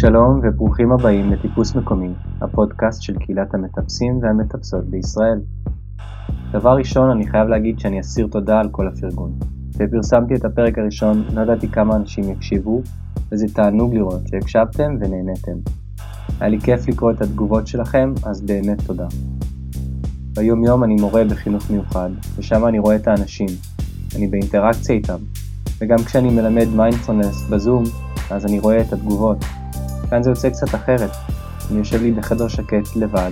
שלום וברוכים הבאים לטיפוס מקומי, הפודקאסט של קהילת המטפסים והמטפסות בישראל. דבר ראשון, אני חייב להגיד שאני אסיר תודה על כל הפרגון. כשפרסמתי את הפרק הראשון, לא ידעתי כמה אנשים יקשיבו, וזה תענוג לראות שהקשבתם ונהניתם. היה לי כיף לקרוא את התגובות שלכם, אז באמת תודה. ביום יום אני מורה בחינוך מיוחד, ושם אני רואה את האנשים, אני באינטראקציה איתם, וגם כשאני מלמד מיינדפולנס בזום, אז אני רואה את התגובות. כאן זה יוצא קצת אחרת. אני יושב לי בחדר שקט לבד,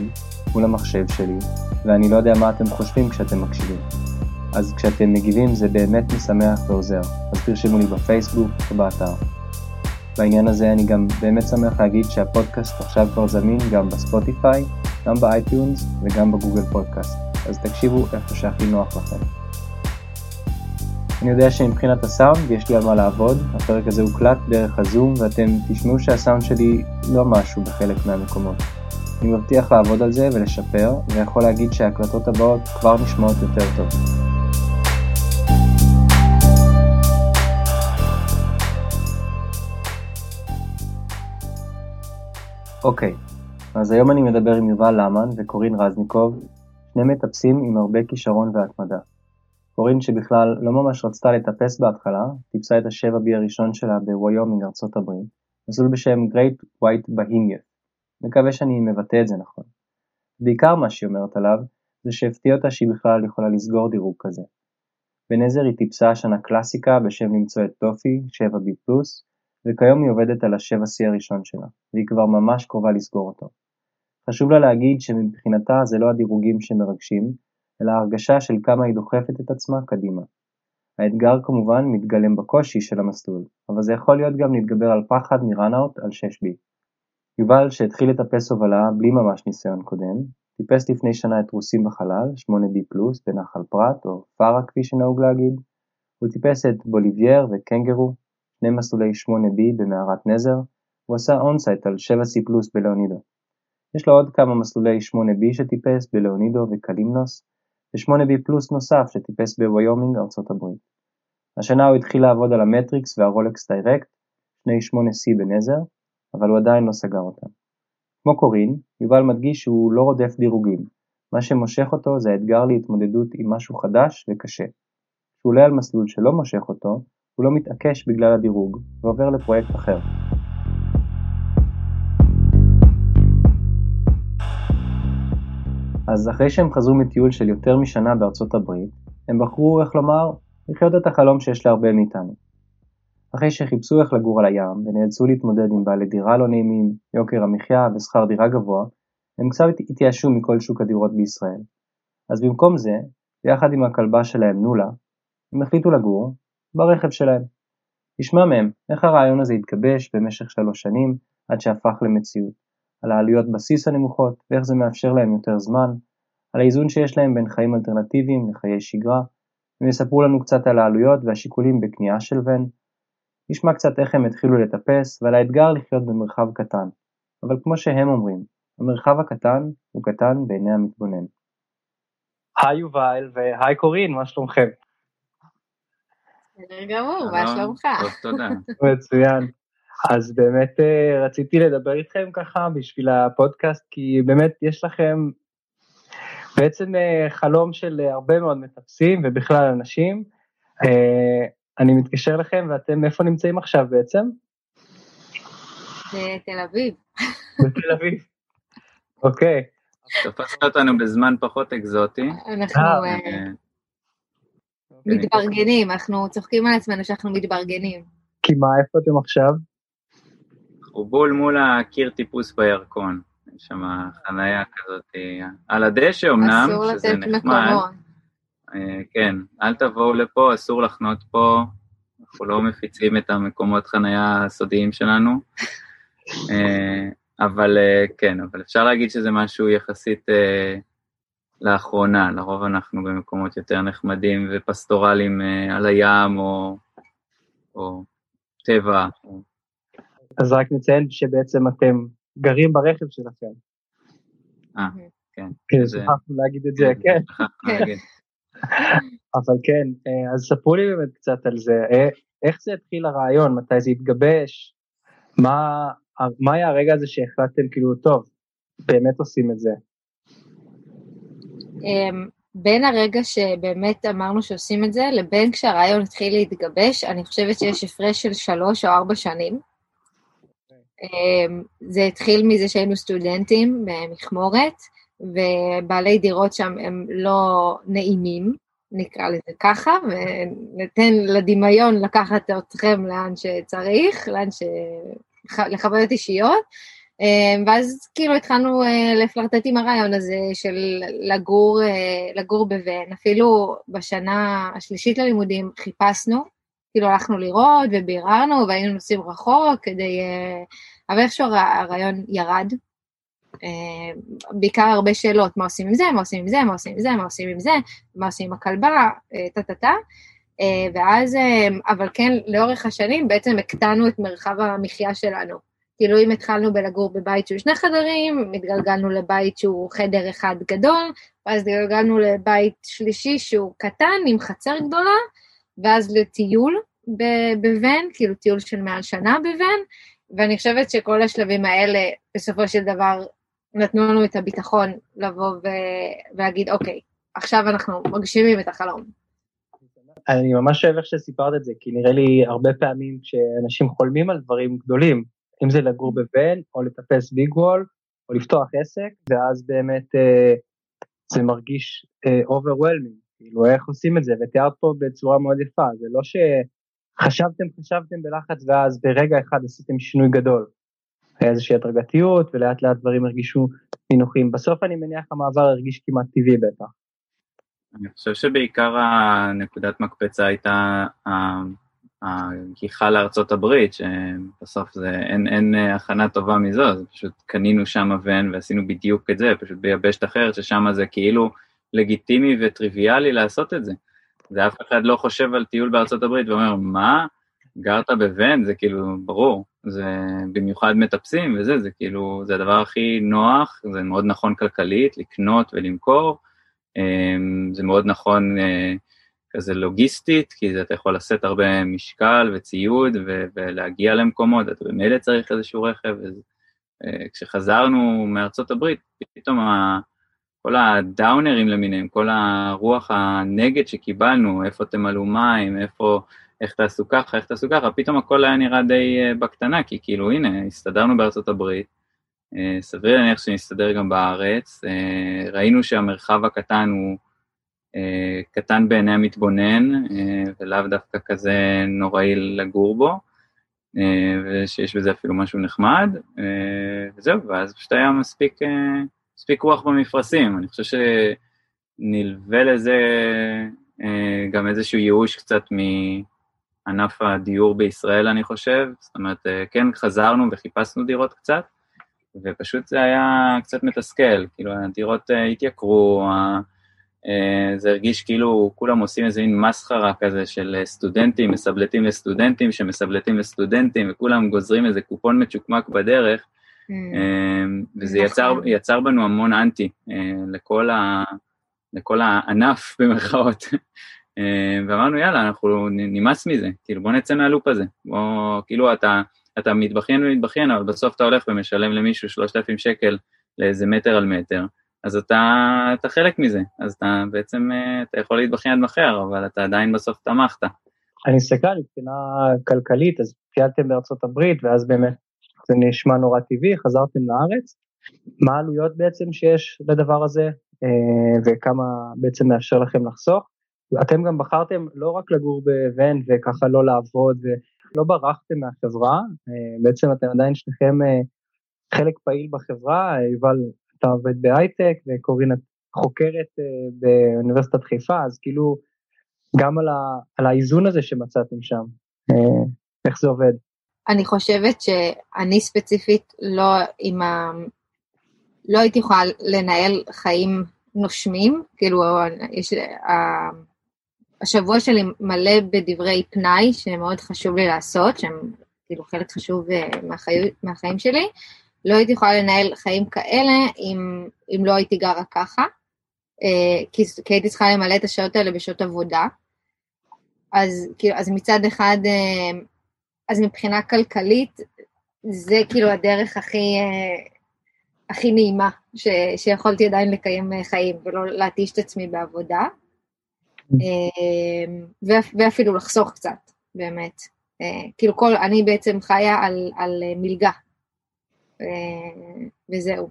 מול המחשב שלי, ואני לא יודע מה אתם חושבים כשאתם מקשיבים. אז כשאתם מגיבים זה באמת משמח ועוזר, אז תרשמו לי בפייסבוק או באתר. בעניין הזה אני גם באמת שמח להגיד שהפודקאסט עכשיו כבר זמין גם בספוטיפיי, גם באייטיונס וגם בגוגל פודקאסט, אז תקשיבו איפה שהכי נוח לכם. אני יודע שמבחינת הסאונד יש לי על מה לעבוד, הפרק הזה הוקלט דרך הזום ואתם תשמעו שהסאונד שלי לא משהו בחלק מהמקומות. אני מבטיח לעבוד על זה ולשפר, ויכול להגיד שההקלטות הבאות כבר נשמעות יותר טוב. אוקיי, אז היום אני מדבר עם יובל למן וקורין רזניקוב, שני מטפסים עם הרבה כישרון והתמדה. קורין שבכלל לא ממש רצתה לטפס בהתחלה, טיפסה את השבע B הראשון שלה בוויומינג ארצות הברית, מסלול בשם Great White Behemoth. מקווה שאני מבטא את זה נכון. בעיקר מה שהיא אומרת עליו, זה שהפתיע אותה שהיא בכלל יכולה לסגור דירוג כזה. בנזר היא טיפסה השנה קלאסיקה בשם למצוא את טופי, 7B+, וכיום היא עובדת על ה-7C הראשון שלה, והיא כבר ממש קרובה לסגור אותו. חשוב לה להגיד שמבחינתה זה לא הדירוגים שמרגשים, אלא ההרגשה של כמה היא דוחפת את עצמה קדימה. האתגר כמובן מתגלם בקושי של המסלול, אבל זה יכול להיות גם להתגבר על פחד מראנאוט על 6B. יובל, שהתחיל לטפס הובלה בלי ממש ניסיון קודם, טיפס לפני שנה את רוסים בחלל, 8B+, בנחל פרת, או פארה כפי שנהוג להגיד, הוא טיפס את בוליבייר וקנגרו, שני מסלולי 8B במערת נזר, הוא עשה אונסייט על 7C+, בלאונידיו. יש לו עוד כמה מסלולי 8B שטיפס בלאונידיו וקלימנוס, ו-8B פלוס נוסף שטיפס בוויומינג ארצות הברית. השנה הוא התחיל לעבוד על המטריקס והרולקס direct, שני 8C בנזר, אבל הוא עדיין לא סגר אותם. כמו קורין, יובל מדגיש שהוא לא רודף דירוגים, מה שמושך אותו זה האתגר להתמודדות עם משהו חדש וקשה. כשהוא עולה על מסלול שלא מושך אותו, הוא לא מתעקש בגלל הדירוג, ועובר לפרויקט אחר. אז אחרי שהם חזרו מטיול של יותר משנה בארצות הברית, הם בחרו, איך לומר, לחיות את החלום שיש להרבה מאיתנו. אחרי שחיפשו איך לגור על הים, ונאלצו להתמודד עם בעלי דירה לא נעימים, יוקר המחיה ושכר דירה גבוה, הם קצת התייאשו מכל שוק הדירות בישראל. אז במקום זה, ביחד עם הכלבה שלהם נולה, הם החליטו לגור ברכב שלהם. נשמע מהם איך הרעיון הזה התגבש במשך שלוש שנים עד שהפך למציאות. על העלויות בסיס הנמוכות ואיך זה מאפשר להם יותר זמן, על האיזון שיש להם בין חיים אלטרנטיביים לחיי שגרה, הם יספרו לנו קצת על העלויות והשיקולים בקנייה של ון, נשמע קצת איך הם התחילו לטפס ועל האתגר לחיות במרחב קטן, אבל כמו שהם אומרים, המרחב הקטן הוא קטן בעיני המתבונן. היי יובל והי קורין, מה שלומכם? בסדר גמור, מה שלומך? טוב, תודה. מצוין. אז באמת אה, רציתי לדבר איתכם ככה בשביל הפודקאסט, כי באמת יש לכם בעצם אה, חלום של הרבה מאוד מטפסים ובכלל אנשים. אה, אני מתקשר לכם ואתם איפה נמצאים עכשיו בעצם? בתל אביב. בתל אביב. אוקיי. תפסת אותנו בזמן פחות אקזוטי. אנחנו מתברגנים, אנחנו צוחקים על עצמנו שאנחנו מתברגנים. כי מה, איפה אתם עכשיו? הוא בול מול הקיר טיפוס בירקון. יש שם חניה כזאת על הדשא אמנם, שזה נחמד. אה, כן, אל תבואו לפה, אסור לחנות פה, אנחנו לא מפיצים את המקומות חנייה הסודיים שלנו. אה, אבל אה, כן, אבל אפשר להגיד שזה משהו יחסית לאחרונה, לרוב אנחנו במקומות יותר נחמדים ופסטורליים על הים או, או טבע. או אז רק נציין שבעצם אתם גרים ברכב שלכם. אה, כן. כן, שכחנו להגיד את זה, כן. כן. אבל כן, אה, אז ספרו לי באמת קצת על זה, אה, איך זה התחיל הרעיון, מתי זה התגבש, מה מה היה הרגע הזה שהחלטתם כאילו, טוב, באמת עושים את זה? אמ, בין הרגע שבאמת אמרנו שעושים את זה, לבין כשהרעיון התחיל להתגבש, אני חושבת שיש הפרש של שלוש או ארבע שנים. אמ, זה התחיל מזה שהיינו סטודנטים במכמורת, ובעלי דירות שם הם לא נעימים, נקרא לזה ככה, וניתן לדמיון לקחת אתכם לאן שצריך, לאן ש... לחוויות אישיות. אמ, ואז כאילו התחלנו אה, לפלרטט עם הרעיון הזה של לגור, אה, לגור בבן, אפילו בשנה השלישית ללימודים חיפשנו, כאילו הלכנו לראות וביררנו והיינו נוסעים רחוק כדי, אה, אבל איכשהו הרעיון ירד. בעיקר הרבה שאלות, מה עושים עם זה, מה עושים עם זה, מה עושים עם זה, מה עושים עם זה, מה עושים עם הכלבה, טה טה טה. ואז, אבל כן, לאורך השנים בעצם הקטנו את מרחב המחיה שלנו. כאילו אם התחלנו בלגור בבית שהוא שני חדרים, התגלגלנו לבית שהוא חדר אחד גדול, ואז התגלגלנו לבית שלישי שהוא קטן עם חצר גדולה, ואז לטיול בבן, כאילו טיול של מעל שנה בבן, ואני חושבת שכל השלבים האלה בסופו של דבר נתנו לנו את הביטחון לבוא ולהגיד, אוקיי, עכשיו אנחנו מגשימים את החלום. אני ממש אוהב איך שסיפרת את זה, כי נראה לי הרבה פעמים כשאנשים חולמים על דברים גדולים, אם זה לגור בבן, או לטפס ביג וול, או לפתוח עסק, ואז באמת אה, זה מרגיש אה, overwhelming, כאילו איך עושים את זה, ותיארת פה בצורה מאוד יפה, זה לא שחשבתם, חשבתם בלחץ, ואז ברגע אחד עשיתם שינוי גדול. היה איזושהי הדרגתיות, ולאט לאט דברים הרגישו נינוחים. בסוף אני מניח המעבר הרגיש כמעט טבעי בטח. אני חושב שבעיקר הנקודת מקפצה הייתה הגיחה לארצות הברית, שבסוף זה, אין, אין הכנה טובה מזו, זה פשוט קנינו שם ון ועשינו בדיוק את זה, פשוט ביבשת אחרת, ששם זה כאילו לגיטימי וטריוויאלי לעשות את זה. ואף אחד לא חושב על טיול בארצות הברית ואומר, מה? גרת בוון? זה כאילו, ברור, זה במיוחד מטפסים וזה, זה כאילו, זה הדבר הכי נוח, זה מאוד נכון כלכלית, לקנות ולמכור, אה, זה מאוד נכון אה, כזה לוגיסטית, כי אתה יכול לשאת הרבה משקל וציוד ו- ולהגיע למקומות, אתה במילא צריך איזשהו רכב. וזה, uh, כשחזרנו מארצות הברית, פתאום ה- כל הדאונרים למיניהם, כל הרוח הנגד שקיבלנו, איפה תמלאו מים, איפה, איך תעשו ככה, איך תעשו ככה, פתאום הכל היה נראה די uh, בקטנה, כי כאילו הנה, הסתדרנו בארצות הברית, uh, סביר להניח שנסתדר גם בארץ, uh, ראינו שהמרחב הקטן הוא אה, קטן בעיני המתבונן, אה, ולאו דווקא כזה נוראי לגור בו, אה, ושיש בזה אפילו משהו נחמד, וזהו, ואז פשוט היה מספיק, מספיק רוח במפרשים. אני חושב שנלווה לזה גם איזשהו ייאוש קצת מענף הדיור בישראל, אני חושב. זאת אומרת, כן, חזרנו וחיפשנו דירות קצת, ופשוט זה היה קצת מתסכל, כאילו הדירות התייקרו, אה, זה הרגיש כאילו כולם עושים איזה מין מסחרה כזה של אה, סטודנטים, מסבלטים לסטודנטים, שמסבלטים לסטודנטים, וכולם גוזרים איזה קופון מצ'וקמק בדרך. אה, וזה יצר, נכון. יצר בנו המון אנטי לכל, ה, לכל הענף במרכאות. ואמרנו יאללה, אנחנו נמאס מזה, כאילו בוא נצא מהלופ הזה, בוא, כאילו אתה, אתה מתבכיין ומתבכיין, אבל בסוף אתה הולך ומשלם למישהו 3,000 שקל לאיזה מטר על מטר, אז אתה, אתה חלק מזה, אז אתה בעצם, אה, אתה יכול להתבכיין עד מחר, אבל אתה עדיין בסוף תמכת. אני מסתכל מבחינה כלכלית, אז טיילתם בארצות הברית, ואז באמת זה נשמע נורא טבעי, חזרתם לארץ. מה העלויות בעצם שיש לדבר הזה, אה, וכמה בעצם מאפשר לכם לחסוך? אתם גם בחרתם לא רק לגור בוון וככה לא לעבוד, ולא ברחתם מהחברה, אה, בעצם אתם עדיין שניכם חלק פעיל בחברה, יובל אתה עובד בהייטק וקורין את חוקרת באוניברסיטת חיפה, אז כאילו גם על, ה, על האיזון הזה שמצאתם שם, איך זה עובד? אני חושבת שאני ספציפית לא עם ה... לא הייתי יכולה לנהל חיים נושמים, כאילו יש. השבוע שלי מלא בדברי פנאי שמאוד חשוב לי לעשות, שהם כאילו חלק חשוב אה, מהחיים, מהחיים שלי, לא הייתי יכולה לנהל חיים כאלה אם, אם לא הייתי גרה ככה, אה, כי, כי הייתי צריכה למלא את השעות האלה בשעות עבודה. אז, כאילו, אז מצד אחד, אה, אז מבחינה כלכלית, זה כאילו הדרך הכי, הכי נעימה ש, שיכולתי עדיין לקיים חיים ולא להתיש את עצמי בעבודה. ואפילו לחסוך קצת, באמת. כאילו כל, אני בעצם חיה על, על מלגה, וזהו.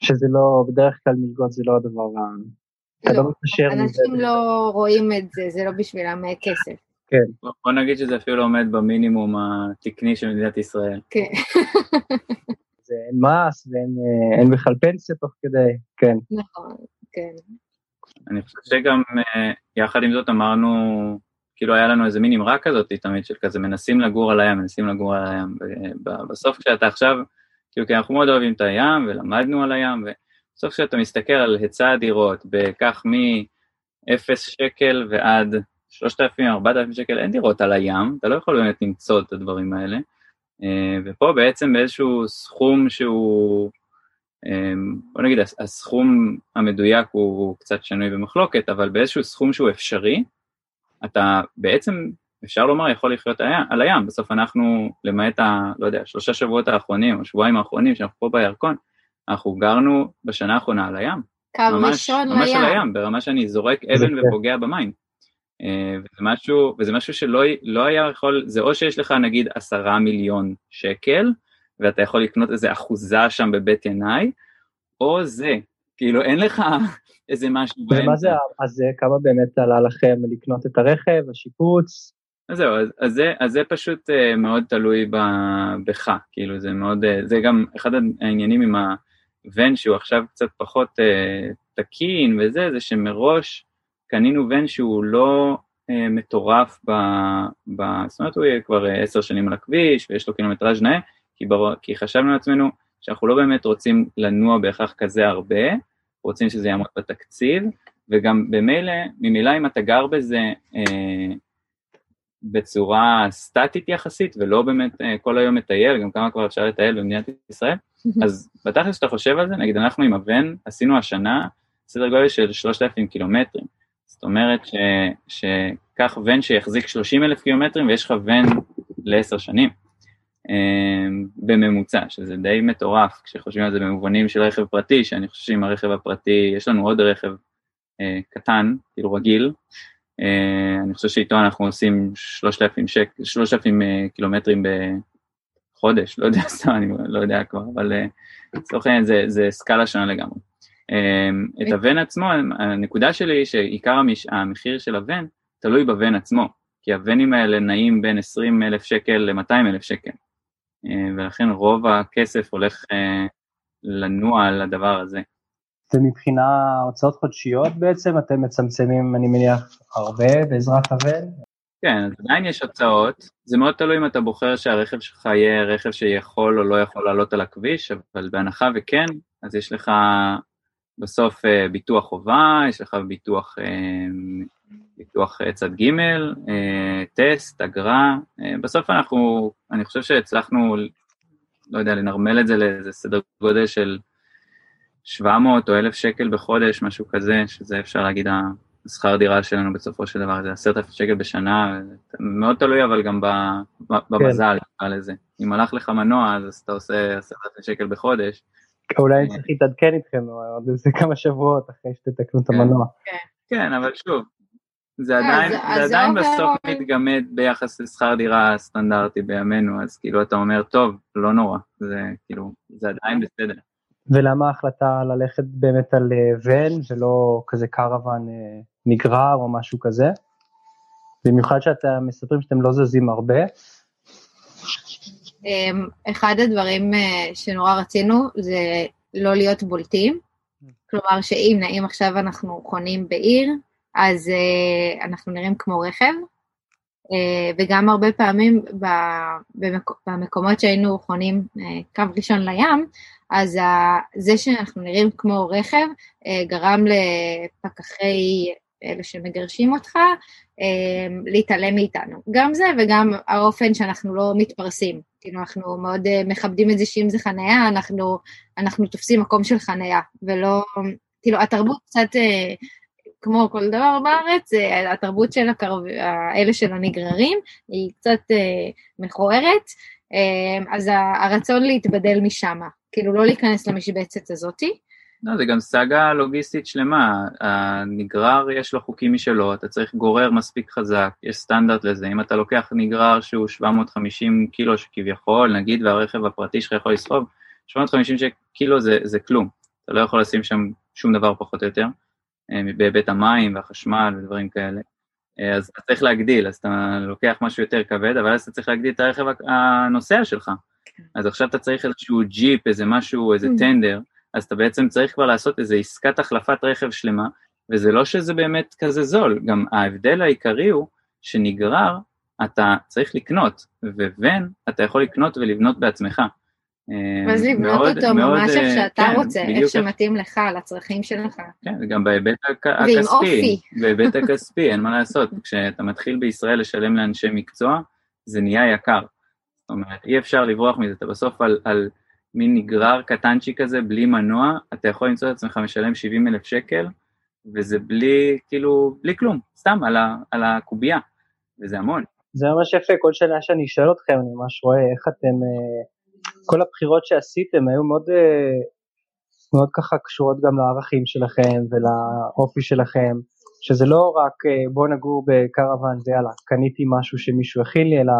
שזה לא, בדרך כלל מלגות זה לא הדבר ה... לא, לא אנשים לא רואים את זה, זה לא בשבילם כסף. כן. בוא נגיד שזה אפילו עומד במינימום התקני של מדינת ישראל. כן. זה אין מס ואין בכלל פנסיה תוך כדי, כן. נכון, כן. אני חושב שגם אה, יחד עם זאת אמרנו, כאילו היה לנו איזה מין אמרה כזאת תמיד של כזה מנסים לגור על הים, מנסים לגור על הים, ובסוף כשאתה עכשיו, כאילו כי אנחנו מאוד אוהבים את הים ולמדנו על הים, ובסוף כשאתה מסתכל על היצע הדירות, בכך מ-0 שקל ועד 3,000, 4,000 שקל, אין דירות על הים, אתה לא יכול באמת למצוא את הדברים האלה. אה, ופה בעצם באיזשהו סכום שהוא, אה, בוא נגיד הסכום המדויק הוא קצת שנוי במחלוקת, אבל באיזשהו סכום שהוא אפשרי, אתה בעצם, אפשר לומר, יכול לחיות על הים. בסוף אנחנו, למעט ה... לא יודע, שלושה שבועות האחרונים, או שבועיים האחרונים שאנחנו פה בירקון, אנחנו גרנו בשנה האחרונה על הים. קו ראשון לים. ממש על הים, ברמה שאני זורק אבן ופוגע במים. אה, וזה משהו, וזה משהו שלא לא היה יכול, זה או שיש לך נגיד עשרה מיליון שקל, ואתה יכול לקנות איזה אחוזה שם בבית ינאי, או זה, כאילו אין לך איזה משהו באמצע. ומה זה, אז כמה באמת עלה לכם לקנות את הרכב, השיפוץ? אז זהו, אז, אז, זה, אז זה פשוט uh, מאוד תלוי ב, בך, כאילו זה מאוד, uh, זה גם אחד העניינים עם הוון שהוא עכשיו קצת פחות uh, תקין וזה, זה שמראש קנינו ון שהוא לא אה, מטורף, ב, ב, זאת אומרת הוא יהיה כבר אה, עשר שנים על הכביש ויש לו קילומטראז' נאה, כי, בר, כי חשבנו לעצמנו שאנחנו לא באמת רוצים לנוע בהכרח כזה הרבה, רוצים שזה יעמוד בתקציב, וגם במילא, ממילא אם אתה גר בזה אה, בצורה סטטית יחסית, ולא באמת אה, כל היום מטייל, גם כמה כבר אפשר לטייל במדינת ישראל, אז בתכלס שאתה חושב על זה, נגיד אנחנו עם הבן עשינו השנה סדר גודל של 3,000 קילומטרים. זאת אומרת שקח ון שיחזיק 30 אלף קילומטרים ויש לך ון לעשר שנים אמ, בממוצע, שזה די מטורף כשחושבים על זה במובנים של רכב פרטי, שאני חושב שעם הרכב הפרטי, יש לנו עוד רכב אה, קטן, כאילו רגיל, אה, אני חושב שאיתו אנחנו עושים 3,000, שק, 3,000 אה, קילומטרים בחודש, לא יודע, סתם, אני לא יודע כבר, אבל לצורך העניין זה, זה סקאלה שונה לגמרי. אמ, את הוון עצמו, הנקודה שלי היא שעיקר המחיר של הוון תלוי בוון עצמו, כי הוונים האלה נעים בין 20 אלף שקל ל-200 אלף שקל, אה, ולכן רוב הכסף הולך אה, לנוע על הדבר הזה. ומבחינה הוצאות חודשיות בעצם אתם מצמצמים, אני מניח, הרבה בעזרת הוון? כן, אז עדיין יש הוצאות, זה מאוד תלוי אם אתה בוחר שהרכב שלך יהיה רכב שיכול או לא יכול לעלות על הכביש, אבל בהנחה וכן, אז יש לך בסוף אה, ביטוח חובה, יש לך ביטוח, אה, ביטוח אה, צד ג', טסט, אגרה, בסוף אנחנו, אני חושב שהצלחנו, לא יודע, לנרמל את זה לאיזה סדר גודל של 700 או 1,000 שקל בחודש, משהו כזה, שזה אפשר להגיד השכר דירה שלנו בסופו של דבר, זה 10,000 שקל בשנה, מאוד תלוי אבל גם במזל, כן. לזה. אם הלך לך מנוע אז אתה עושה 10,000 שקל בחודש, אולי אני צריך להתעדכן איתכם עוד איזה כמה שבועות אחרי שתתקנו את כן. המנוע. כן, אבל שוב, זה אה, עדיין, זה עדיין בסוף מתגמד ביחס לשכר דירה סטנדרטי בימינו, אז כאילו אתה אומר, טוב, לא נורא, זה כאילו, זה עדיין בסדר. ולמה ההחלטה ללכת באמת על אה, ון ולא כזה קרוון אה, נגרר או משהו כזה? במיוחד שאתם מספרים שאתם לא זזים הרבה, אחד הדברים אה, שנורא רצינו זה לא להיות בולטים, כלומר שאם נעים עכשיו אנחנו חונים בעיר, אז uh, אנחנו נראים כמו רכב, uh, וגם הרבה פעמים במק, במקומות שהיינו חונים קו ראשון לים, אז זה שאנחנו נראים כמו רכב גרם לפקחי אלה שמגרשים אותך, להתעלם מאיתנו. גם זה וגם האופן שאנחנו לא מתפרסים. כאילו, אנחנו מאוד uh, מכבדים את זה שאם זה חנייה, אנחנו, אנחנו תופסים מקום של חנייה, ולא, כאילו, התרבות קצת, uh, כמו כל דבר בארץ, התרבות של הקרב, אלה של הנגררים, היא קצת מכוערת, אז הרצון להתבדל משם, כאילו לא להיכנס למשבצת הזאתי. לא, זה גם סאגה לוגיסטית שלמה, הנגרר יש לו חוקים משלו, אתה צריך גורר מספיק חזק, יש סטנדרט לזה, אם אתה לוקח נגרר שהוא 750 קילו שכביכול, נגיד והרכב הפרטי שלך יכול לסחוב, 750 קילו זה, זה כלום, אתה לא יכול לשים שם שום דבר פחות או יותר, אה, בהיבט המים והחשמל ודברים כאלה. אה, אז אתה צריך להגדיל, אז אתה לוקח משהו יותר כבד, אבל אז אתה צריך להגדיל את הרכב הנוסע שלך. כן. אז עכשיו אתה צריך איזשהו ג'יפ, איזה משהו, איזה טנדר, אז אתה בעצם צריך כבר לעשות איזו עסקת החלפת רכב שלמה, וזה לא שזה באמת כזה זול, גם ההבדל העיקרי הוא שנגרר אתה צריך לקנות, ובין אתה יכול לקנות ולבנות בעצמך. אה, לבנות מאוד, אותו מאוד, ממש איך אה, שאתה כן, רוצה, איך שמתאים לך, לצרכים שלך. כן, וגם בהיבט הכספי. ועם אופי. בהיבט הכספי, אין מה לעשות. כשאתה מתחיל בישראל לשלם לאנשי מקצוע, זה נהיה יקר. זאת אומרת, אי אפשר לברוח מזה, אתה בסוף על, על מין נגרר קטנצ'י כזה, בלי מנוע, אתה יכול למצוא את עצמך משלם 70 אלף שקל, וזה בלי, כאילו, בלי כלום, סתם על, ה, על הקובייה, וזה המון. זה ממש יפה, כל שנה שאני אשאל אתכם, אני ממש רואה איך אתם, אה, כל הבחירות שעשיתם היו מאוד, אה, מאוד ככה קשורות גם לערכים שלכם ולאופי שלכם, שזה לא רק אה, בוא נגור בקרוון ויאללה, קניתי משהו שמישהו הכין לי, אלא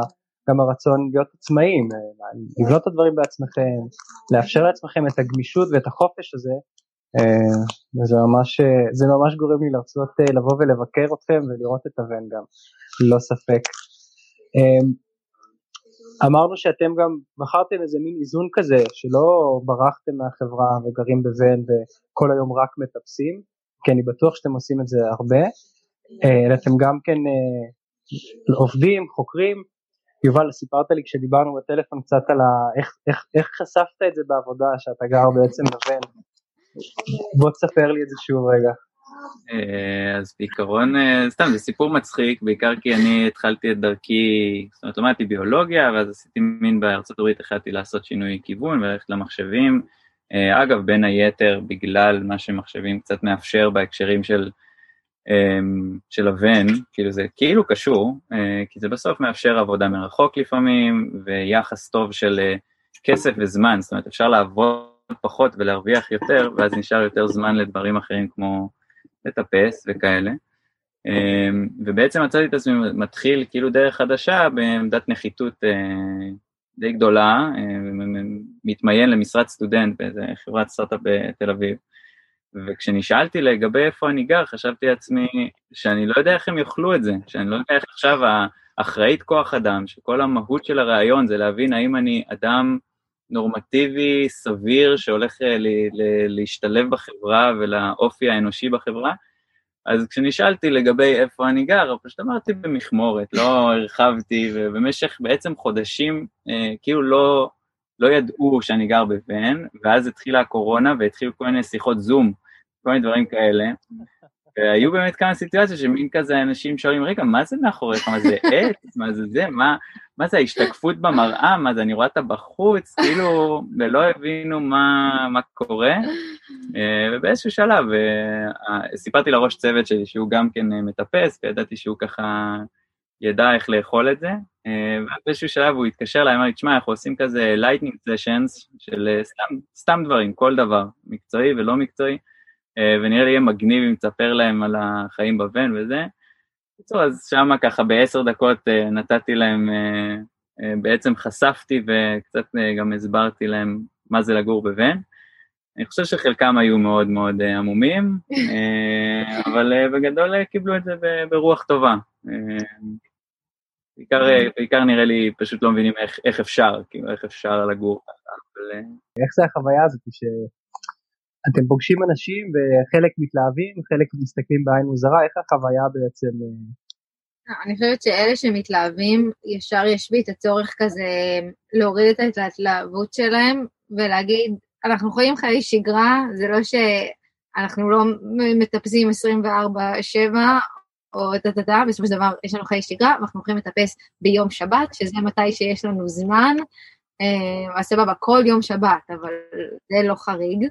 גם הרצון להיות עצמאים, אה, לבנות את הדברים בעצמכם, לאפשר לעצמכם את הגמישות ואת החופש הזה, אה, וזה ממש, אה, זה ממש גורם לי לרצות לבוא ולבקר אתכם ולראות את הבן גם, ללא ספק. אמרנו שאתם גם בחרתם איזה מין איזון כזה, שלא ברחתם מהחברה וגרים בבן וכל היום רק מטפסים, כי אני בטוח שאתם עושים את זה הרבה, אלא אתם גם כן עובדים, חוקרים, יובל, סיפרת לי כשדיברנו בטלפון קצת על ה... איך, איך, איך חשפת את זה בעבודה, שאתה גר בעצם בבן. בוא תספר לי את זה שוב רגע. אה, אז בעיקרון, אה, סתם, זה סיפור מצחיק, בעיקר כי אני התחלתי את דרכי, זאת אומרת, למדתי ביולוגיה, ואז עשיתי מין בארצות הברית, החלטתי לעשות שינוי כיוון וללכת למחשבים. אה, אגב, בין היתר, בגלל מה שמחשבים קצת מאפשר בהקשרים של של הבן, כאילו זה כאילו קשור, אה, כי זה בסוף מאפשר עבודה מרחוק לפעמים, ויחס טוב של אה, כסף וזמן, זאת אומרת אפשר לעבוד פחות ולהרוויח יותר, ואז נשאר יותר זמן לדברים אחרים כמו לטפס וכאלה. אמ, ובעצם מצאתי את עצמי מתחיל כאילו דרך חדשה בעמדת נחיתות אה, די גדולה, מתמיין למשרת סטודנט באיזה חברת סטארט-אפ בתל אביב. וכשנשאלתי לגבי איפה אני גר, חשבתי לעצמי שאני לא יודע איך הם יאכלו את זה, שאני לא יודע איך עכשיו האחראית כוח אדם, שכל המהות של הרעיון זה להבין האם אני אדם נורמטיבי, סביר, שהולך אה, להשתלב בחברה ולאופי האנושי בחברה, אז כשנשאלתי לגבי איפה אני גר, פשוט אמרתי במכמורת, לא הרחבתי, ובמשך בעצם חודשים אה, כאילו לא, לא ידעו שאני גר בבן, ואז התחילה הקורונה והתחילו כל מיני שיחות זום כל מיני דברים כאלה. והיו באמת כמה סיטואציות שמין כזה אנשים שואלים, רגע, מה זה מאחוריך? מה זה עץ? מה זה זה? מה, מה זה ההשתקפות במראה? מה זה, אני רואה אותה בחוץ? כאילו, ולא הבינו מה, מה קורה. אה, ובאיזשהו שלב אה, סיפרתי לראש צוות שלי שהוא גם כן אה, מטפס, וידעתי שהוא ככה ידע איך לאכול את זה. ובאיזשהו שלב הוא התקשר אליי, אמר לי, תשמע, אנחנו עושים כזה lightning sessions של סתם, סתם דברים, כל דבר, מקצועי ולא מקצועי. אה, ונראה לי יהיה מגניב אם תספר להם על החיים בבן וזה. בקיצור, אז שמה ככה בעשר דקות אה, נתתי להם, אה, בעצם חשפתי וקצת גם הסברתי להם מה זה לגור בבן. אני חושב שחלקם היו מאוד מאוד עמומים, אבל בגדול קיבלו את זה ברוח טובה. בעיקר, בעיקר נראה לי פשוט לא מבינים איך, איך אפשר, כאילו איך אפשר לגור. אבל... איך זה החוויה הזאת ש... אתם פוגשים אנשים וחלק מתלהבים, חלק מסתכלים בעין מוזרה, איך החוויה בעצם? אה? אני חושבת שאלה שמתלהבים, ישר יש בי את הצורך כזה להוריד את ההתלהבות שלהם ולהגיד, אנחנו חיים חיי שגרה, זה לא שאנחנו לא מטפסים 24-7, או טה-טה-טה, בסופו של דבר יש לנו חיי שגרה, ואנחנו הולכים לטפס ביום שבת, שזה מתי שיש לנו זמן, אה, סבבה, כל יום שבת, אבל זה לא חריג.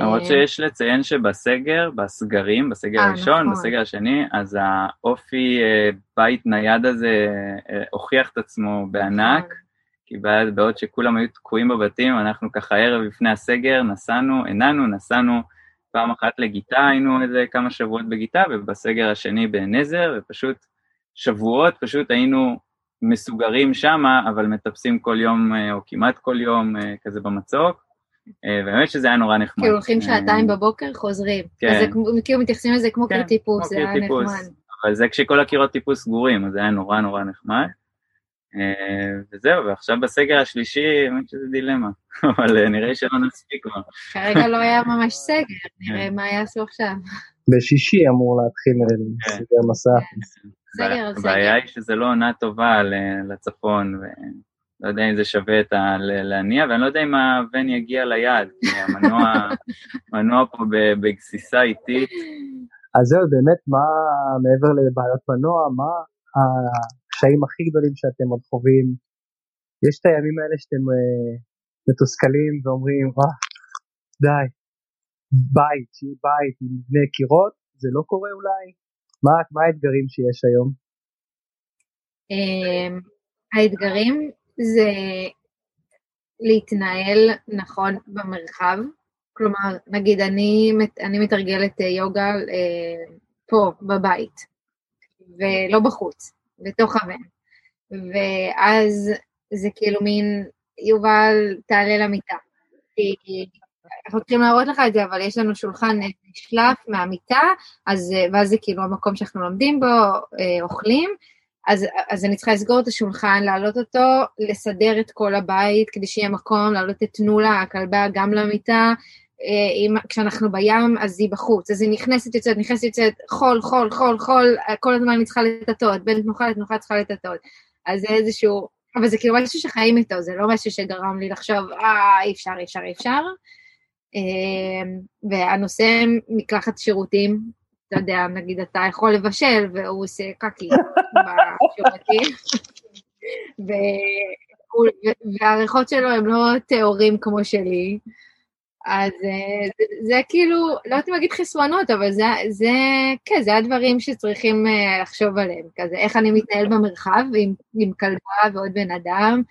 למרות אה, שיש לציין שבסגר, בסגרים, בסגר אה, הראשון, נכון. בסגר השני, אז האופי בית נייד הזה הוכיח את עצמו בענק, נכון. כי בעוד שכולם היו תקועים בבתים, אנחנו ככה ערב לפני הסגר נסענו, הנענו, נסענו פעם אחת לגיטה, היינו איזה כמה שבועות בגיטה, ובסגר השני בנזר, ופשוט שבועות פשוט היינו מסוגרים שמה, אבל מטפסים כל יום, אה, או כמעט כל יום, אה, כזה במצוק. אה, באמת שזה היה נורא נחמד. כאילו הולכים שעתיים בבוקר, חוזרים. כן. אז כאילו מתייחסים לזה כמו כן, קיר טיפוס, זה היה נחמד. אבל זה כשכל הקירות טיפוס סגורים, אז זה היה נורא נורא נחמד. וזהו, ועכשיו בסגר השלישי, באמת שזה דילמה, אבל נראה שלא נספיק כבר. כרגע לא היה ממש סגר, נראה מה יעשו עכשיו. בשישי אמור להתחיל סגר מסע. הבעיה היא שזה לא עונה טובה לצפון, ולא יודע אם זה שווה את ה... להניע, ואני לא יודע אם הוון יגיע ליעד, כי המנוע פה בגסיסה איטית. אז זהו, באמת, מה מעבר לבעיות מנוע, מה הקשיים הכי גדולים שאתם עוד חווים? יש את הימים האלה שאתם uh, מתוסכלים ואומרים, אה, די, בית, שיהיה בית עם מבנה קירות, זה לא קורה אולי? מה, מה האתגרים שיש היום? אמ, האתגרים זה להתנהל נכון במרחב. כלומר, נגיד, אני, אני מתרגלת אה, יוגה אה, פה, בבית, ולא בחוץ, בתוך הבן. ואז זה כאילו מין, יובל, תעלה למיטה. כי אנחנו צריכים להראות לך את זה, אבל יש לנו שולחן נשלף מהמיטה, אז, ואז זה כאילו המקום שאנחנו לומדים בו, אה, אוכלים, אז, אז אני צריכה לסגור את השולחן, להעלות אותו, לסדר את כל הבית, כדי שיהיה מקום, להעלות את נולה, הכלבה, גם למיטה. אה, אם, כשאנחנו בים, אז היא בחוץ, אז היא נכנסת, יוצאת, נכנסת, יוצאת, חול, חול, חול, חול, כל הזמן אני צריכה לטטות, בין תנוחה לתנוחה צריכה לטטות. אז זה איזשהו, אבל זה כאילו משהו שחיים איתו, זה לא משהו שגרם לי לחשוב, אה, אי אפשר, אי אפשר, אי אפשר. אמ, והנושא מקלחת שירותים, אתה יודע, נגיד אתה יכול לבשל והוא עושה קקי בשירותים, והריחות שלו הם לא טהורים כמו שלי, אז אה, זה, זה כאילו, לא יודעת אם להגיד חסרונות, אבל זה, זה, כן, זה הדברים שצריכים אה, לחשוב עליהם, כזה איך אני מתנהל במרחב עם, עם כלבה ועוד בן אדם,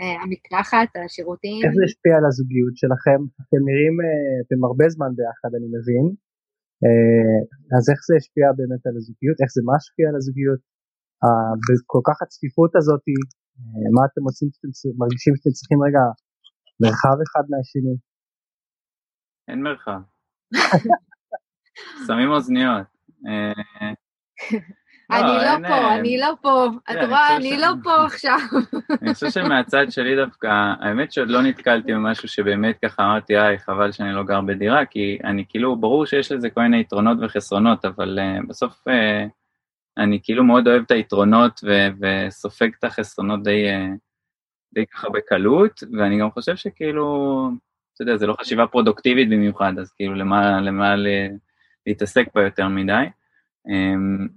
אה, המקלחת, השירותים. איך זה השפיע על הזוגיות שלכם? אתם נראים, אתם הרבה זמן ביחד, אני מבין. אז איך זה השפיע באמת על הזוגיות? איך זה משפיע על הזוגיות? בכל כך הצפיפות הזאת, מה אתם עושים מרגישים שאתם צריכים רגע מרחב אחד מהשני? אין מרחב. שמים אוזניות. אני לא, לא פה, אה, אני לא פה, את רואה, אני לא פה עכשיו. אני חושב שמהצד שלי דווקא, האמת שעוד לא נתקלתי במשהו שבאמת ככה אמרתי, איי, חבל שאני לא גר בדירה, כי אני כאילו, ברור שיש לזה כל מיני יתרונות וחסרונות, אבל בסוף אני כאילו מאוד אוהב את היתרונות וסופג את החסרונות די ככה בקלות, ואני גם חושב שכאילו, אתה יודע, זה לא חשיבה פרודוקטיבית במיוחד, אז כאילו למה, למה להתעסק בה יותר מדי. Um,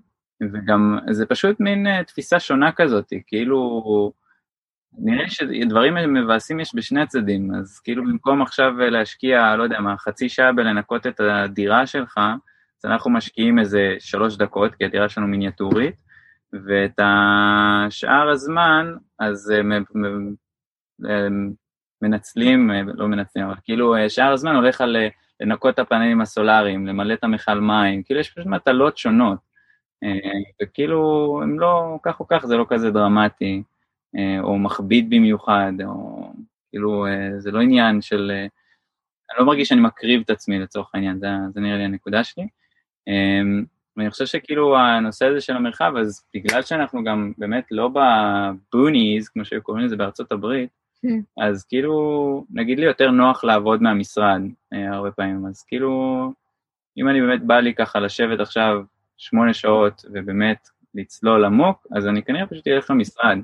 וגם זה פשוט מין uh, תפיסה שונה כזאת, כאילו נראה שדברים מבאסים יש בשני הצדדים, אז כאילו במקום עכשיו להשקיע, לא יודע מה, חצי שעה בלנקות את הדירה שלך, אז אנחנו משקיעים איזה שלוש דקות, כי הדירה שלנו מיניאטורית, ואת השאר הזמן, אז uh, מנצלים, לא מנצלים, אבל כאילו שאר הזמן הולך על לנקות את הפאנלים הסולאריים, למלא את המכל מים, כאילו יש פשוט מטלות שונות. אה, וכאילו, הם לא, כך או כך זה לא כזה דרמטי, אה, או מכביד במיוחד, או כאילו, אה, זה לא עניין של... אני לא מרגיש שאני מקריב את עצמי לצורך העניין, זה, זה נראה לי הנקודה שלי. ואני חושב שכאילו הנושא הזה של המרחב, אז בגלל שאנחנו גם באמת לא בבוניז, כמו שהיו קוראים לזה בארצות הברית. אז כאילו, נגיד לי יותר נוח לעבוד מהמשרד הרבה פעמים, אז כאילו, אם אני באמת בא לי ככה לשבת עכשיו שמונה שעות ובאמת לצלול עמוק, אז אני כנראה פשוט אלך למשרד,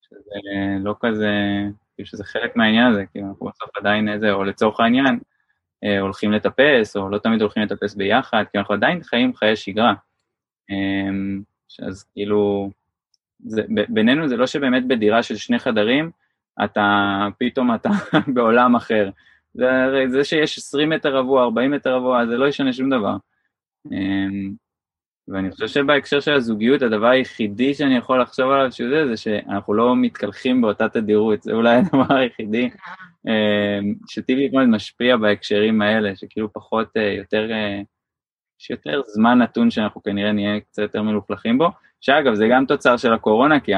שזה לא כזה, כאילו שזה חלק מהעניין הזה, כאילו אנחנו בסוף עדיין איזה, או לצורך העניין, אה, הולכים לטפס, או לא תמיד הולכים לטפס ביחד, כי אנחנו עדיין חיים חיי שגרה. אמ, אז כאילו, זה, בינינו זה לא שבאמת בדירה של שני חדרים, אתה, פתאום אתה בעולם אחר. זה, זה שיש 20 מטר רבוע, 40 מטר רבוע, זה לא ישנה שום דבר. אמ, ואני חושב שבהקשר של הזוגיות, הדבר היחידי שאני יכול לחשוב עליו שהוא זה, זה שאנחנו לא מתקלחים באותה תדירות, זה אולי הדבר היחידי אה, שטיבי מאוד משפיע בהקשרים האלה, שכאילו פחות, אה, יותר, יש יותר זמן נתון שאנחנו כנראה נהיה קצת יותר מלוכלכים בו, שאגב, זה גם תוצר של הקורונה, כי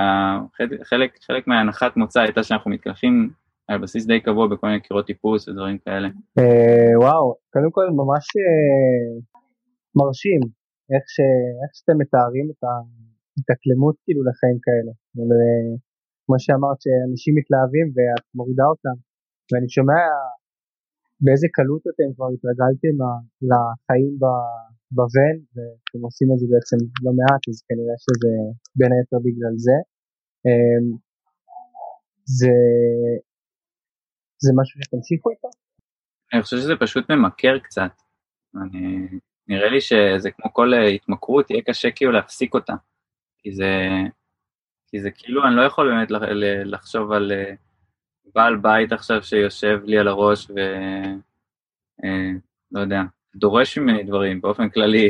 חלק, חלק מההנחת מוצא הייתה שאנחנו מתקלחים על בסיס די קבוע בכל מיני קירות טיפוס ודברים כאלה. וואו, קודם כל ממש מרשים איך, ש, איך שאתם מתארים את ההתאקלמות כאילו לחיים כאלה. כמו שאמרת שאנשים מתלהבים ואת מורידה אותם ואני שומע באיזה קלות אתם כבר התרגלתם לחיים בוון ואתם עושים את זה בעצם לא מעט אז כנראה שזה בין היתר בגלל זה. אמ, זה, זה משהו שתמשיכו איתו? אני חושב שזה פשוט ממכר קצת. אני נראה לי שזה כמו כל אה, התמכרות, יהיה קשה כאילו להפסיק אותה. כי זה, כי זה כאילו, אני לא יכול באמת לחשוב על אה, בעל בית עכשיו שיושב לי על הראש ו... אה, לא יודע, דורש ממני דברים באופן כללי,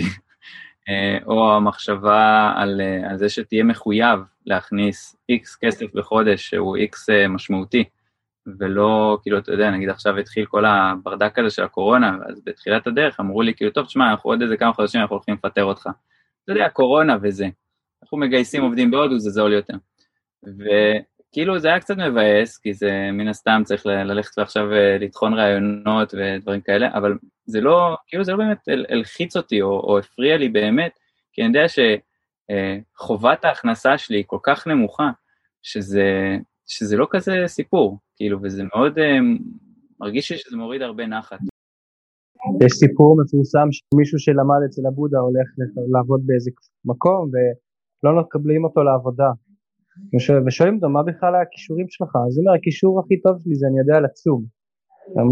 או המחשבה על, על זה שתהיה מחויב להכניס איקס כסף בחודש שהוא איקס משמעותי. ולא, כאילו, אתה יודע, נגיד עכשיו התחיל כל הברדק הזה של הקורונה, אז בתחילת הדרך אמרו לי, כאילו, טוב, תשמע, אנחנו עוד איזה כמה חודשים אנחנו הולכים לפטר אותך. אתה יודע, קורונה וזה. אנחנו מגייסים עובדים בהודו, זה זול יותר. וכאילו זה היה קצת מבאס, כי זה מן הסתם צריך ללכת ועכשיו אה, לטחון רעיונות ודברים כאלה, אבל זה לא, כאילו זה לא באמת הלחיץ אותי או, או הפריע לי באמת, כי אני יודע שחובת אה, ההכנסה שלי היא כל כך נמוכה, שזה, שזה לא כזה סיפור, כאילו, וזה מאוד, אה, מרגיש לי שזה מוריד הרבה נחת. יש סיפור מפורסם שמישהו שלמד אצל הבודה הולך לעבוד באיזה מקום ולא מקבלים אותו לעבודה. ושואלים אותו מה בכלל הכישורים שלך, אז הוא אומר הכישור הכי טוב שלי זה אני יודע לצום.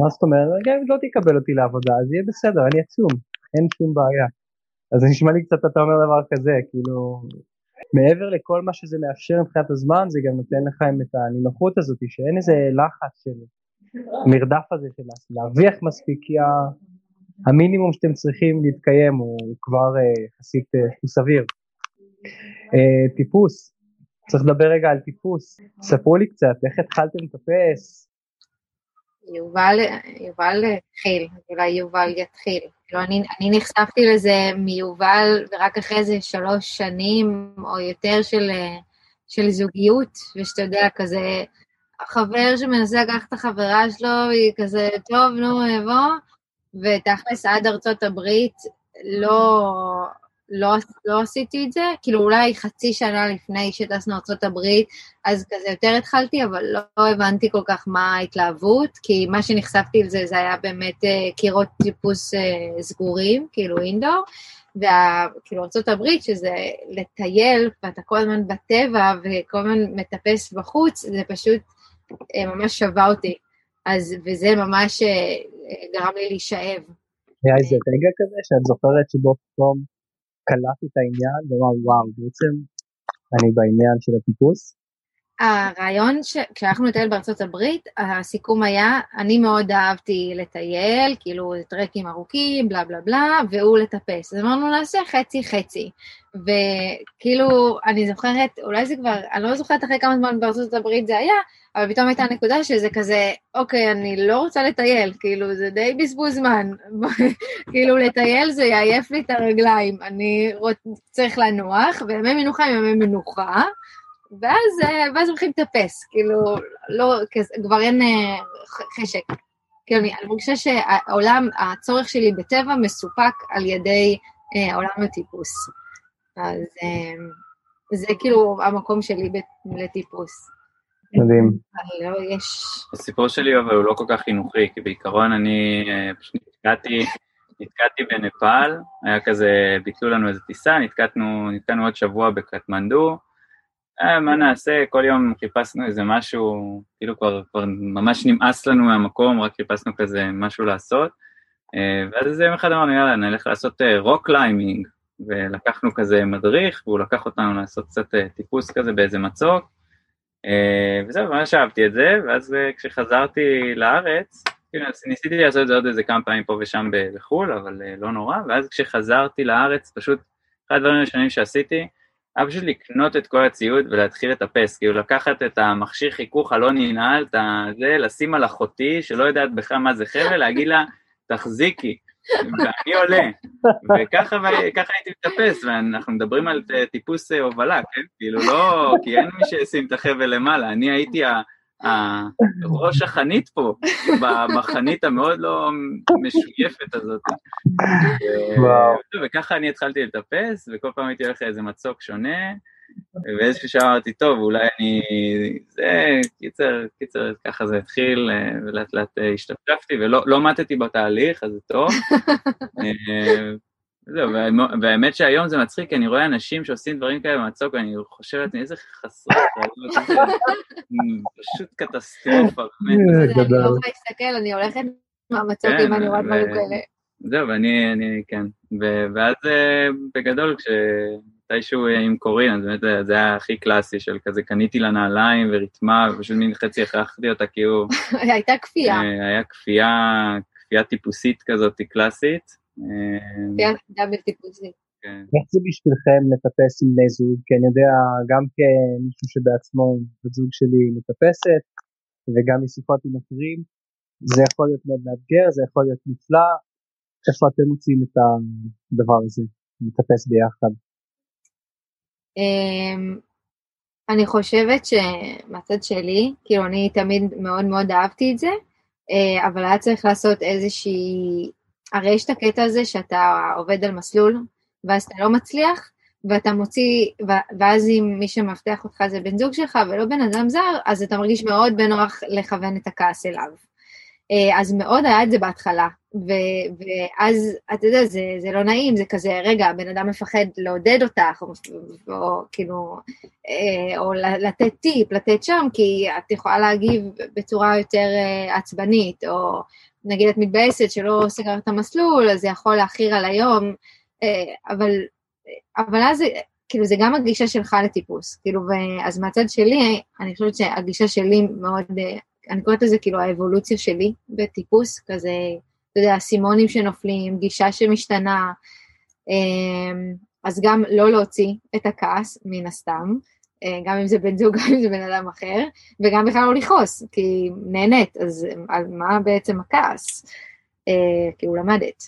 מה זאת אומרת? גם אם לא תקבל אותי לעבודה אז יהיה בסדר, אני אצום, אין שום בעיה. אז זה נשמע לי קצת אתה אומר דבר כזה, כאילו מעבר לכל מה שזה מאפשר מבחינת הזמן זה גם נותן לכם את הנינוחות הזאת שאין איזה לחץ של מרדף הזה של להרוויח מספיק כי המינימום שאתם צריכים להתקיים הוא כבר אה, יחסית הוא סביר. Uh, טיפוס, צריך לדבר רגע על טיפוס, ספרו לי קצת איך התחלתם לטפס, יובל, יובל התחיל, אולי יובל יתחיל. כאילו, אני, אני נחשפתי לזה מיובל, ורק אחרי זה שלוש שנים או יותר של, של זוגיות, ושאתה יודע, כזה, החבר שמנסה לקחת את החברה שלו, היא כזה, טוב, נו, בוא, ותכלס עד ארצות הברית לא, לא, לא עשיתי את זה, כאילו אולי חצי שנה לפני שטסנו ארה"ב, אז כזה יותר התחלתי, אבל לא, הבנתי כל כך מה ההתלהבות, כי מה שנחשפתי לזה זה היה באמת uh, קירות טיפוס uh, סגורים, כאילו אינדור, וכאילו ארה"ב, שזה לטייל, ואתה כל הזמן בטבע וכל הזמן מטפס בחוץ, זה פשוט uh, ממש שווה אותי. אז, וזה ממש uh, גרם לי להישאב. היה איזה רגע כזה שאת זוכרת שבו פתאום קלט את העניין ואמר וואו בעצם אני בעניין של הטיפוס? הרעיון כשהלכנו לטייל בארצות הברית, הסיכום היה, אני מאוד אהבתי לטייל, כאילו טרקים ארוכים, בלה בלה בלה, והוא לטפס. אז אמרנו, נעשה חצי חצי. וכאילו, אני זוכרת, אולי זה כבר, אני לא זוכרת אחרי כמה זמן בארצות הברית זה היה, אבל פתאום הייתה נקודה שזה כזה, אוקיי, אני לא רוצה לטייל, כאילו, זה די בזבוז זמן. כאילו, לטייל זה יעייף לי את הרגליים. אני רוצ... צריך לנוח, וימי מנוחה הם ימי מנוחה, ואז, ואז הולכים לטפס, כאילו, לא, כבר אין אה, חשק. כאילו, אני מרגישה שהעולם, הצורך שלי בטבע מסופק על ידי אה, עולם הטיפוס. אז אה, זה כאילו המקום שלי לטיפוס. מדהים. לא, יש... הסיפור שלי אבל הוא לא כל כך חינוכי, כי בעיקרון אני אה, פשוט נתקעתי, נתקעתי בנפאל, היה כזה, ביטלו לנו איזה טיסה, נתקענו, נתקענו עוד שבוע בקטמנדו, אה, מה נעשה, כל יום חיפשנו איזה משהו, כאילו כבר, כבר ממש נמאס לנו מהמקום, רק חיפשנו כזה משהו לעשות, אה, ואז יום אחד אמרנו, יאללה, נלך לעשות רוק אה, climbing, ולקחנו כזה מדריך, והוא לקח אותנו לעשות קצת טיפוס כזה באיזה מצוק, וזהו, ממש אהבתי את זה, ואז כשחזרתי לארץ, כאילו ניסיתי לעשות את זה עוד איזה כמה פעמים פה ושם בחו"ל, אבל לא נורא, ואז כשחזרתי לארץ פשוט אחד הדברים הראשונים שעשיתי, היה פשוט לקנות את כל הציוד ולהתחיל לטפס, כאילו לקחת את המכשיר חיכוך הלא ננעל, את זה, לשים על אחותי שלא יודעת בכלל מה זה חבל, להגיד לה, תחזיקי, ואני עולה, וככה הייתי מטפס, ואנחנו מדברים על טיפוס הובלה, כן? כאילו לא, כי אין מי שישים את החבל למעלה, אני הייתי ראש החנית פה, בחנית המאוד לא משויפת הזאת. וככה אני התחלתי לטפס, וכל פעם הייתי הולך לאיזה מצוק שונה, ואיזשהו שעה אמרתי, טוב, אולי אני... זה, קיצר, קיצר, ככה זה התחיל, ולאט לאט השתפשפתי, ולא לא מתתי בתהליך, אז זה טוב. זהו, והאמת שהיום זה מצחיק, כי אני רואה אנשים שעושים דברים כאלה במצוק, ואני חושב לעצמי, איזה חסרי פשוט קטסטרופה, באמת. אני לא יכולה להסתכל, אני הולכת מהמצוק אם כן, אני רואה דברים כאלה. זהו, ואני, אני, כן, ואז אה, בגדול, כשמתישהו עם קורין, אז באמת זה היה הכי קלאסי של כזה, קניתי לה נעליים וריתמה, ופשוט מין חצי הכרחתי אותה, כי הוא... הייתה כפייה. אה, היה כפייה, כפייה טיפוסית כזאת, קלאסית. דאבל טיפוסי. איך זה בשבילכם לטפס עם בני זוג? כי אני יודע, גם כמישהו שבעצמו בת זוג שלי מטפסת, וגם משיחות עם אחרים, זה יכול להיות מאוד מאתגר, זה יכול להיות נפלא. איפה אתם מוצאים את הדבר הזה, לטפס ביחד? אמ, אני חושבת שמהצד שלי, כאילו אני תמיד מאוד מאוד אהבתי את זה, אה, אבל היה צריך לעשות איזושהי הרי יש את הקטע הזה שאתה עובד על מסלול, ואז אתה לא מצליח, ואתה מוציא, ואז אם מי שמבטח אותך זה בן זוג שלך ולא בן אדם זר, אז אתה מרגיש מאוד בנוח לכוון את הכעס אליו. אה, אז מאוד היה את זה בהתחלה, ו- ואז, אתה יודע, זה, זה לא נעים, זה כזה, רגע, הבן אדם מפחד לעודד אותך, או, או כאילו, אה, או לתת טיפ, לתת שם, כי את יכולה להגיב בצורה יותר אה, עצבנית, או נגיד את מתבאסת שלא סגרת את המסלול, אז זה יכול להכיר על היום, אה, אבל, אבל אז כאילו זה גם הגישה שלך לטיפוס, כאילו, אז מהצד שלי, אני חושבת שהגישה שלי מאוד, אה, אני קוראת לזה כאילו האבולוציה שלי בטיפוס, כזה, אתה יודע, אסימונים שנופלים, גישה שמשתנה, אה, אז גם לא להוציא את הכעס, מן הסתם, אה, גם אם זה בן זוג, גם אם זה בן אדם אחר, וגם בכלל לא לכעוס, כי נהנית, אז על מה בעצם הכעס? אה, כאילו למדת.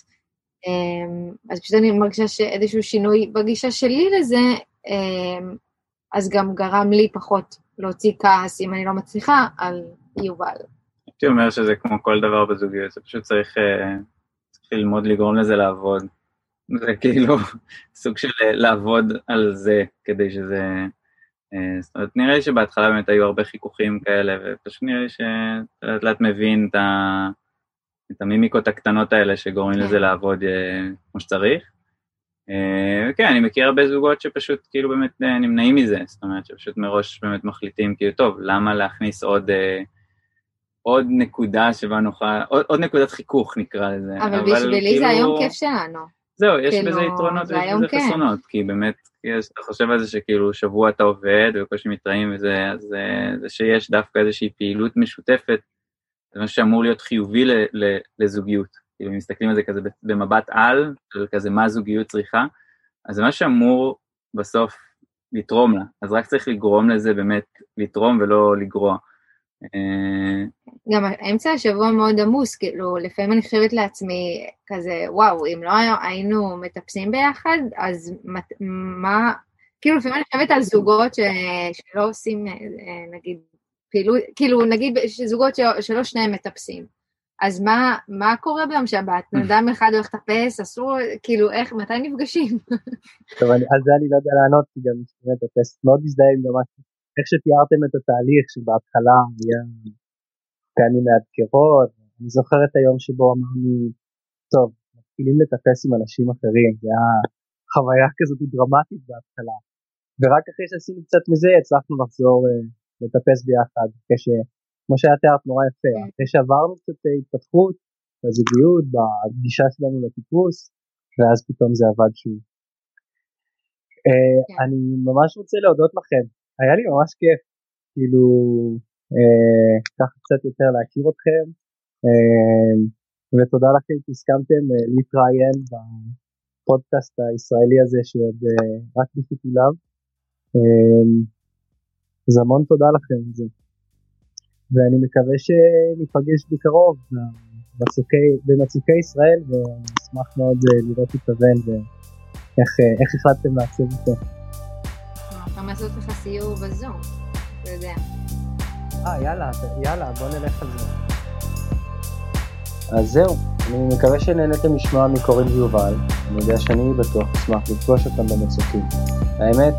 אה, אז פשוט אני מרגישה שאיזשהו שינוי בגישה שלי לזה, אז גם גרם לי פחות להוציא כעס אם אני לא מצליחה על יובל. הייתי אומר שזה כמו כל דבר בזוגיות, זה פשוט צריך, צריך ללמוד לגרום לזה לעבוד. זה כאילו סוג של לעבוד על זה כדי שזה אה, זאת אומרת, נראה לי שבהתחלה באמת היו הרבה חיכוכים כאלה, ופשוט נראה לי שלאט לאט מבין את, ה... את המימיקות הקטנות האלה שגורמים לזה כן. לעבוד uh, כמו שצריך. Uh, כן, אני מכיר הרבה זוגות שפשוט כאילו באמת נמנעים מזה, זאת אומרת שפשוט מראש באמת מחליטים כאילו, טוב, למה להכניס עוד, uh, עוד נקודה שבה נוכל, עוד, עוד נקודת חיכוך נקרא לזה. אבל, אבל בשבילי כאילו... זה היום כיף שלנו. זהו, יש כאילו, בזה יתרונות ויש בזה כן. חסרונות, כי באמת, אתה חושב על זה שכאילו שבוע אתה עובד ובקושי מתראים וזה, אז זה שיש דווקא איזושהי פעילות משותפת, זה משהו שאמור להיות חיובי ל, ל, לזוגיות. כאילו, אם מסתכלים על זה כזה במבט על, של כזה מה זוגיות צריכה, אז זה מה שאמור בסוף לתרום לה, אז רק צריך לגרום לזה באמת לתרום ולא לגרוע. אה, גם אמצע השבוע מאוד עמוס, כאילו, לפעמים אני חושבת לעצמי כזה, וואו, אם לא היינו מטפסים ביחד, אז מה, כאילו, לפעמים אני חושבת על זוגות ש, שלא עושים, אה, נגיד, פעילות, כאילו, נגיד זוגות שלא שניהם מטפסים. אז מה, מה קורה ביום שבת? בן אדם אחד הולך לטפס, אסור, כאילו, איך, מתי נפגשים? טוב, על זה אני לא יודע לענות, כי גם באמת טפס מאוד מזדהה עם ממש איך שתיארתם את התהליך שבהתחלה היה פעמים מאתגרות, אני זוכר את היום שבו אמרנו, טוב, מתחילים לטפס עם אנשים אחרים, זה היה חוויה כזאת דרמטית בהתחלה. ורק אחרי שעשינו קצת מזה הצלחנו לחזור uh, לטפס ביחד, כמו שהיה תיארת נורא יפה, כן. אחרי שעברנו קצת אה, התפתחות בזוגיות, בגישה שלנו לטיפוס, ואז פתאום זה עבד שוב. Uh, אני ממש רוצה להודות לכם היה לי ממש כיף, כאילו, אה, קצת יותר להכיר אתכם, אה, ותודה לכם שהסכמתם אה, להתראיין הפודקאסט הישראלי הזה שעוד רק בפיתוליו. אז המון תודה לכם על זה. ואני מקווה שניפגש בקרוב במצוקי ישראל ואשמח מאוד לראות את הבן ואיך החלטתם לעצב אותו. אפשר לעשות לך סיור בזום, אתה יודע. אה, יאללה, יאללה, בוא נלך על זה. אז זהו, אני מקווה שנהניתם לשמוע מקורין ויובל, אני יודע שאני בטוח אשמח לפגוש אותם במצוקים. האמת,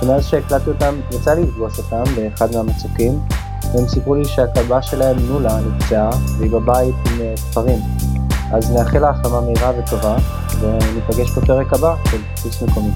שמאז שהקלטתי אותם, יצא לי לפגוש אותם באחד מהמצוקים, והם סיפרו לי שהכלבה שלהם נולה נפצעה, והיא בבית עם תפרים. אז נאחל לה החלמה מהירה וטובה, וניפגש בפרק הבא של טיפוס מקומי.